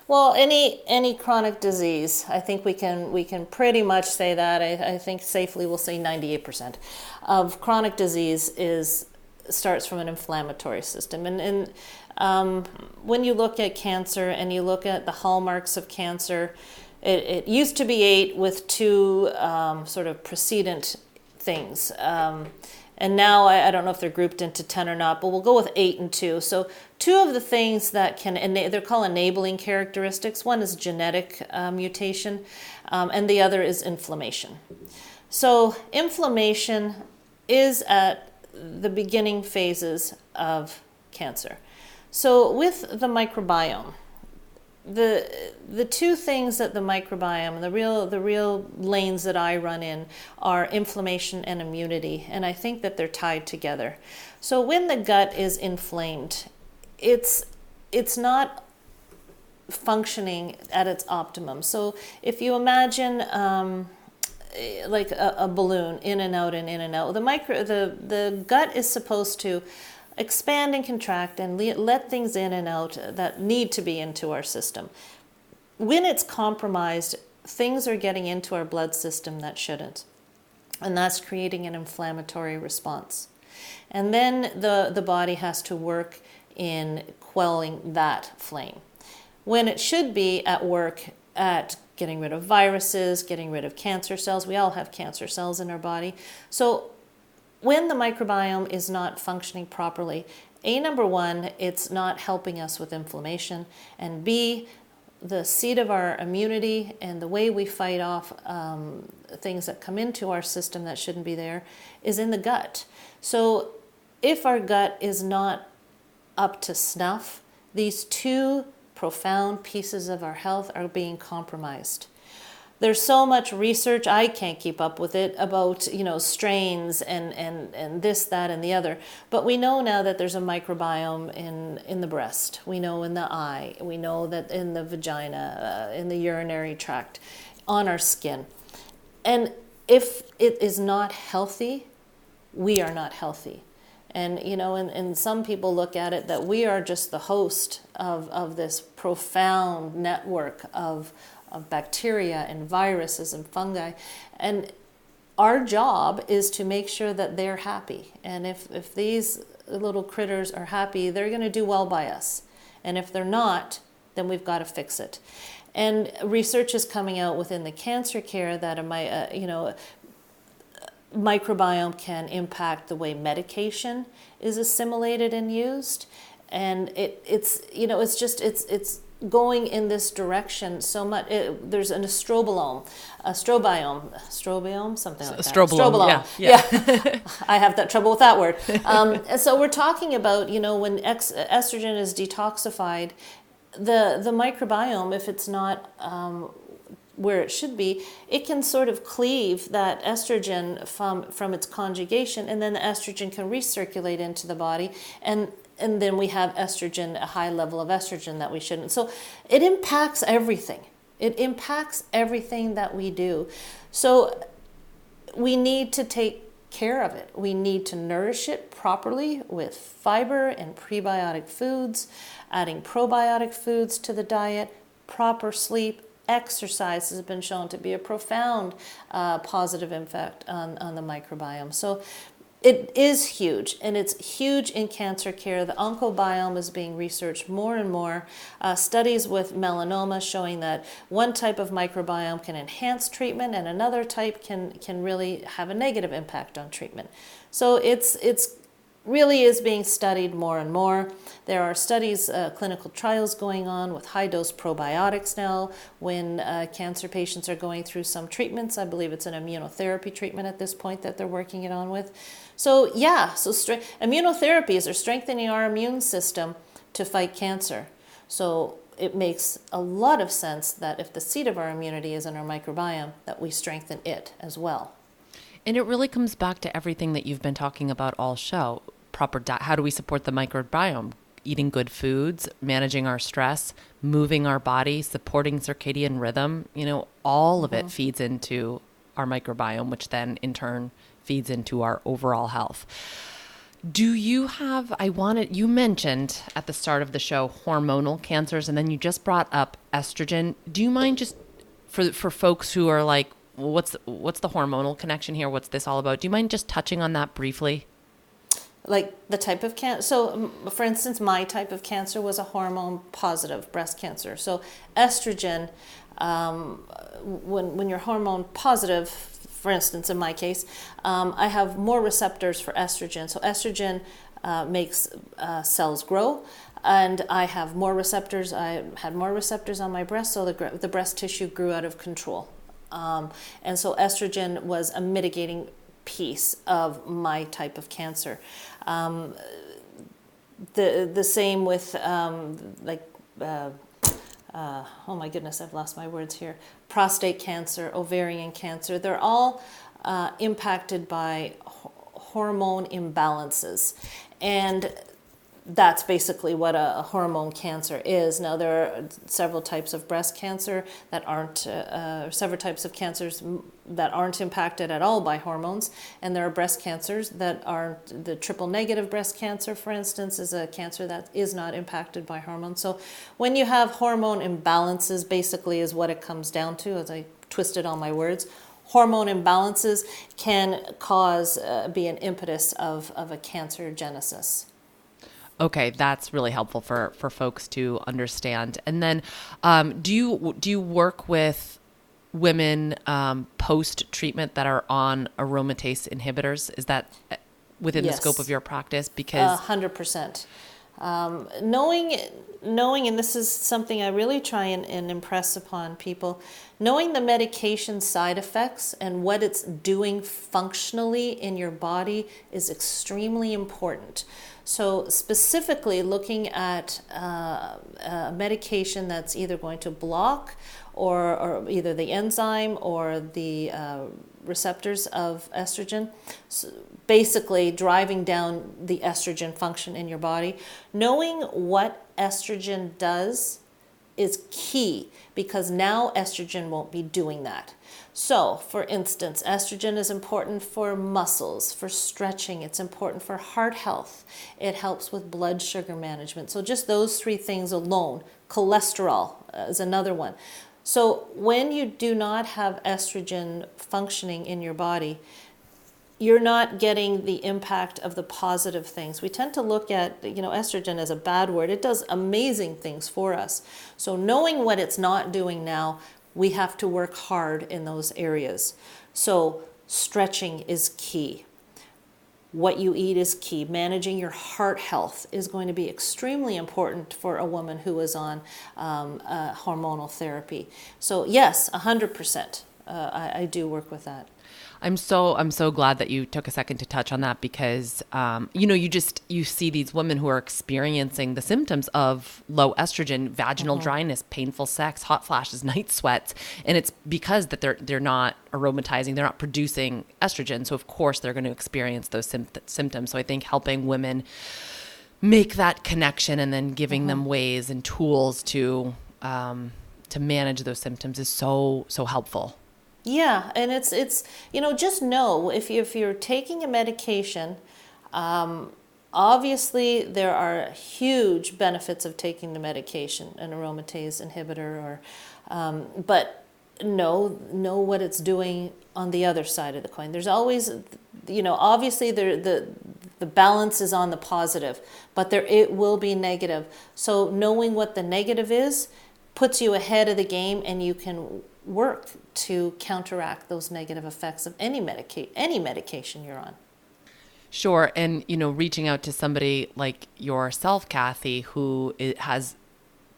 Well, any any chronic disease, I think we can we can pretty much say that. I, I think safely we'll say 98% of chronic disease is starts from an inflammatory system. And, and um, when you look at cancer and you look at the hallmarks of cancer, it, it used to be eight with two um, sort of precedent things. Um, and now I, I, don't know if they're grouped into 10 or not, but we'll go with eight and two. So two of the things that can, they're called enabling characteristics. One is genetic uh, mutation, um, and the other is inflammation. So inflammation is at the beginning phases of cancer. So with the microbiome, the the two things that the microbiome the real the real lanes that I run in are inflammation and immunity and I think that they're tied together. So when the gut is inflamed, it's it's not functioning at its optimum. So if you imagine um, like a, a balloon in and out and in and out, the micro the the gut is supposed to expand and contract and let things in and out that need to be into our system. When it's compromised, things are getting into our blood system that shouldn't, and that's creating an inflammatory response. And then the, the body has to work in quelling that flame. When it should be at work at getting rid of viruses, getting rid of cancer cells. We all have cancer cells in our body. So when the microbiome is not functioning properly, A, number one, it's not helping us with inflammation, and B, the seat of our immunity and the way we fight off um, things that come into our system that shouldn't be there is in the gut. So, if our gut is not up to snuff, these two profound pieces of our health are being compromised there's so much research i can't keep up with it about you know strains and and and this that and the other. But we know now that there's a microbiome in in the breast. We know in the eye. We know that in the vagina uh, in the urinary tract on our skin. And if it is not healthy we are not healthy. And you know and, and some people look at it that we are just the host of, of this profound network of of bacteria and viruses and fungi. And our job is to make sure that they're happy. And if, if these little critters are happy, they're going to do well by us. And if they're not, then we've got to fix it. And research is coming out within the cancer care that a, uh, you know microbiome can impact the way medication is assimilated and used and it, it's you know it's just it's it's going in this direction so much. It, there's an astrobiome, a strobiome, strobiome, something like that. Strobiome, yeah. yeah. yeah. I have that trouble with that word. Um, so we're talking about, you know, when ex- estrogen is detoxified, the, the microbiome, if it's not um, where it should be, it can sort of cleave that estrogen from, from its conjugation, and then the estrogen can recirculate into the body. And and then we have estrogen, a high level of estrogen that we shouldn't. So it impacts everything. It impacts everything that we do. So we need to take care of it. We need to nourish it properly with fiber and prebiotic foods, adding probiotic foods to the diet, proper sleep, exercise has been shown to be a profound uh, positive effect on, on the microbiome. So it is huge, and it's huge in cancer care. The oncobiome is being researched more and more. Uh, studies with melanoma showing that one type of microbiome can enhance treatment, and another type can can really have a negative impact on treatment. So it's it's really is being studied more and more. There are studies, uh, clinical trials going on with high dose probiotics now when uh, cancer patients are going through some treatments. I believe it's an immunotherapy treatment at this point that they're working it on with. So, yeah, so immunotherapies are strengthening our immune system to fight cancer. So, it makes a lot of sense that if the seat of our immunity is in our microbiome, that we strengthen it as well. And it really comes back to everything that you've been talking about all show. Proper diet. How do we support the microbiome? Eating good foods, managing our stress, moving our body, supporting circadian rhythm. You know, all of it mm-hmm. feeds into our microbiome, which then in turn feeds into our overall health. Do you have, I wanted, you mentioned at the start of the show hormonal cancers, and then you just brought up estrogen. Do you mind just for, for folks who are like, what's, what's the hormonal connection here? What's this all about? Do you mind just touching on that briefly? Like the type of cancer. So, for instance, my type of cancer was a hormone positive breast cancer. So, estrogen, um, when, when you're hormone positive, for instance, in my case, um, I have more receptors for estrogen. So estrogen uh, makes uh, cells grow, and I have more receptors. I had more receptors on my breast, so the, the breast tissue grew out of control. Um, and so estrogen was a mitigating piece of my type of cancer. Um, the the same with um, like. Uh, uh, oh my goodness, I've lost my words here. Prostate cancer, ovarian cancer, they're all uh, impacted by hormone imbalances. And that's basically what a, hormone cancer is. Now, there are several types of breast cancer that aren't, uh, uh several types of cancers that aren't impacted at all by hormones, and there are breast cancers that are the triple negative breast cancer, for instance, is a cancer that is not impacted by hormones. So, when you have hormone imbalances, basically, is what it comes down to, as I twisted all my words hormone imbalances can cause uh, be an impetus of, of a cancer genesis Okay, that's really helpful for for folks to understand. And then, um, do you do you work with women um, post treatment that are on aromatase inhibitors? Is that uh, within yes. the scope of your practice? Because hundred percent. Um, knowing, knowing, and this is something I really try and, and impress upon people, knowing the medication side effects and what it's doing functionally in your body is extremely important. So, specifically looking at uh, a medication that's either going to block or, or either the enzyme or the uh, receptors of estrogen, so basically driving down the estrogen function in your body. Knowing what estrogen does is key because now estrogen won't be doing that. So, for instance, estrogen is important for muscles, for stretching, it's important for heart health, it helps with blood sugar management. So, just those three things alone. Cholesterol uh, is another one. So, when you do not have estrogen functioning in your body, you're not getting the impact of the positive things. We tend to look at, you know, estrogen as a bad word. It does amazing things for us. So knowing what it's not doing now we have to work hard in those areas. So, stretching is key. What you eat is key. Managing your heart health is going to be extremely important for a woman who is on um, uh, hormonal therapy. So, yes, 100%. Uh, I, I do work with that. I'm so I'm so glad that you took a second to touch on that because um, you know you just you see these women who are experiencing the symptoms of low estrogen, vaginal mm-hmm. dryness, painful sex, hot flashes, night sweats, and it's because that they're they're not aromatizing, they're not producing estrogen, so of course they're going to experience those symptoms. So I think helping women make that connection and then giving mm-hmm. them ways and tools to um, to manage those symptoms is so so helpful. Yeah, and it's it's you know just know if you, if you're taking a medication, um, obviously there are huge benefits of taking the medication, an aromatase inhibitor, or um, but know know what it's doing on the other side of the coin. There's always you know obviously there the the balance is on the positive, but there it will be negative. So knowing what the negative is puts you ahead of the game, and you can work to counteract those negative effects of any medica- any medication you're on. Sure, and you know, reaching out to somebody like yourself, Cathy, who has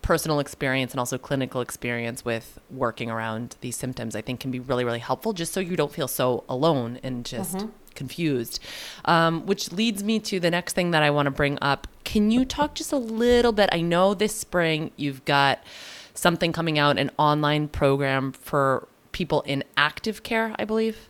personal experience and also clinical experience with working around these symptoms, I think can be really, really helpful, just so you don't feel so alone and just mm-hmm. confused. Um, which leads me to the next thing that I want to bring up, Can you talk just a little bit? I know this spring you've got something coming out, an online program for people in active care, I believe.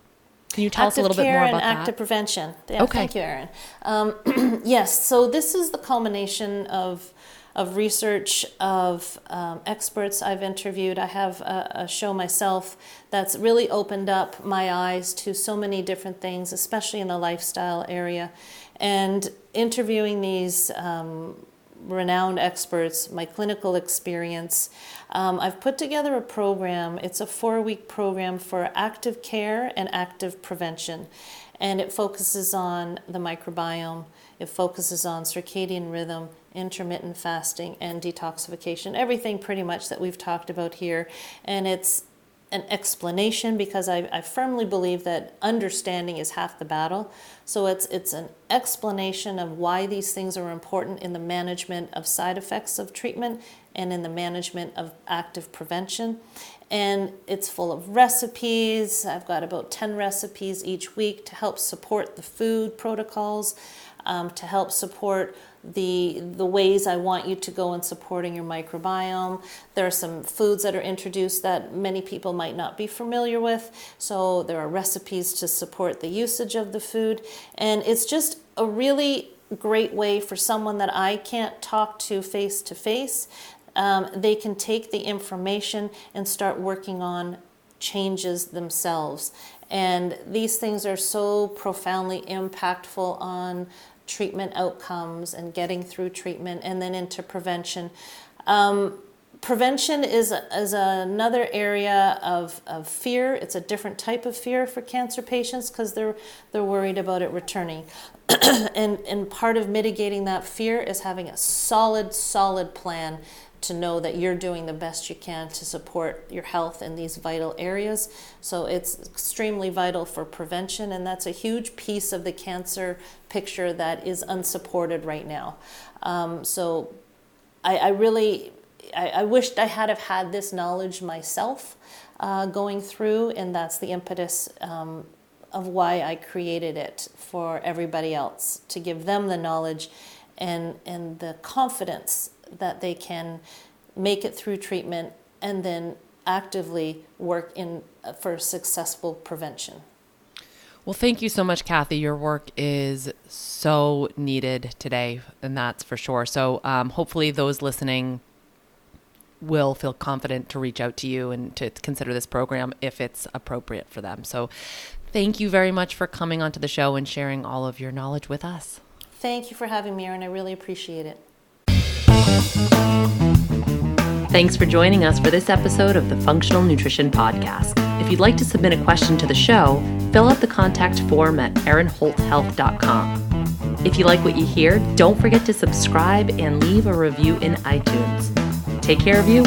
Can you tell active us a little bit more about and active prevention. Yeah, okay. Thank you, Erin. Um, yes, so this is the culmination of of research of um, experts I've interviewed. I have a, a, show myself that's really opened up my eyes to so many different things, especially in the lifestyle area. And interviewing these um, renowned experts, my clinical experience, um, I've put together a program. It's a four week program for active care and active prevention. And it focuses on the microbiome, it focuses on circadian rhythm, intermittent fasting, and detoxification. Everything pretty much that we've talked about here. And it's an explanation because I, I, firmly believe that understanding is half the battle. So it's it's an explanation of why these things are important in the management of side effects of treatment and in the management of active prevention. And it's full of recipes. I've got about 10 recipes each week to help support the food protocols, um, to help support the the ways I want you to go in supporting your microbiome. There are some foods that are introduced that many people might not be familiar with. So there are recipes to support the usage of the food and it's just a really great way for someone that I can't talk to face to face. Um, they can take the information and start working on changes themselves. And these things are so profoundly impactful on treatment outcomes and getting through treatment and then into prevention. Um, prevention is, is another area of, of fear. It's a different type of fear for cancer patients because they're, they're worried about it returning. and, and part of mitigating that fear is having a solid, solid plan to know that you're doing the best you can to support your health in these vital areas. So it's extremely vital for prevention, and that's a huge piece of the cancer picture that is unsupported right now. Um, so I, I really, I, I, wished I had have had this knowledge myself uh, going through, and that's the impetus. Um, of why I created it for everybody else to give them the knowledge and and the confidence that they can make it through treatment and then actively work in uh, for successful prevention. Well, thank you so much, Cathy. Your work is so needed today, and that's for sure. So, um, hopefully, those listening will feel confident to reach out to you and to consider this program if it's appropriate for them. So, thank you very much for coming onto the show and sharing all of your knowledge with us. Thank you for having me, Erin. I really appreciate it. Thanks for joining us for this episode of the Functional Nutrition Podcast. If you'd like to submit a question to the show, fill out the contact form at erinholthealth.com. If you like what you hear, don't forget to subscribe and leave a review in iTunes. Take care of you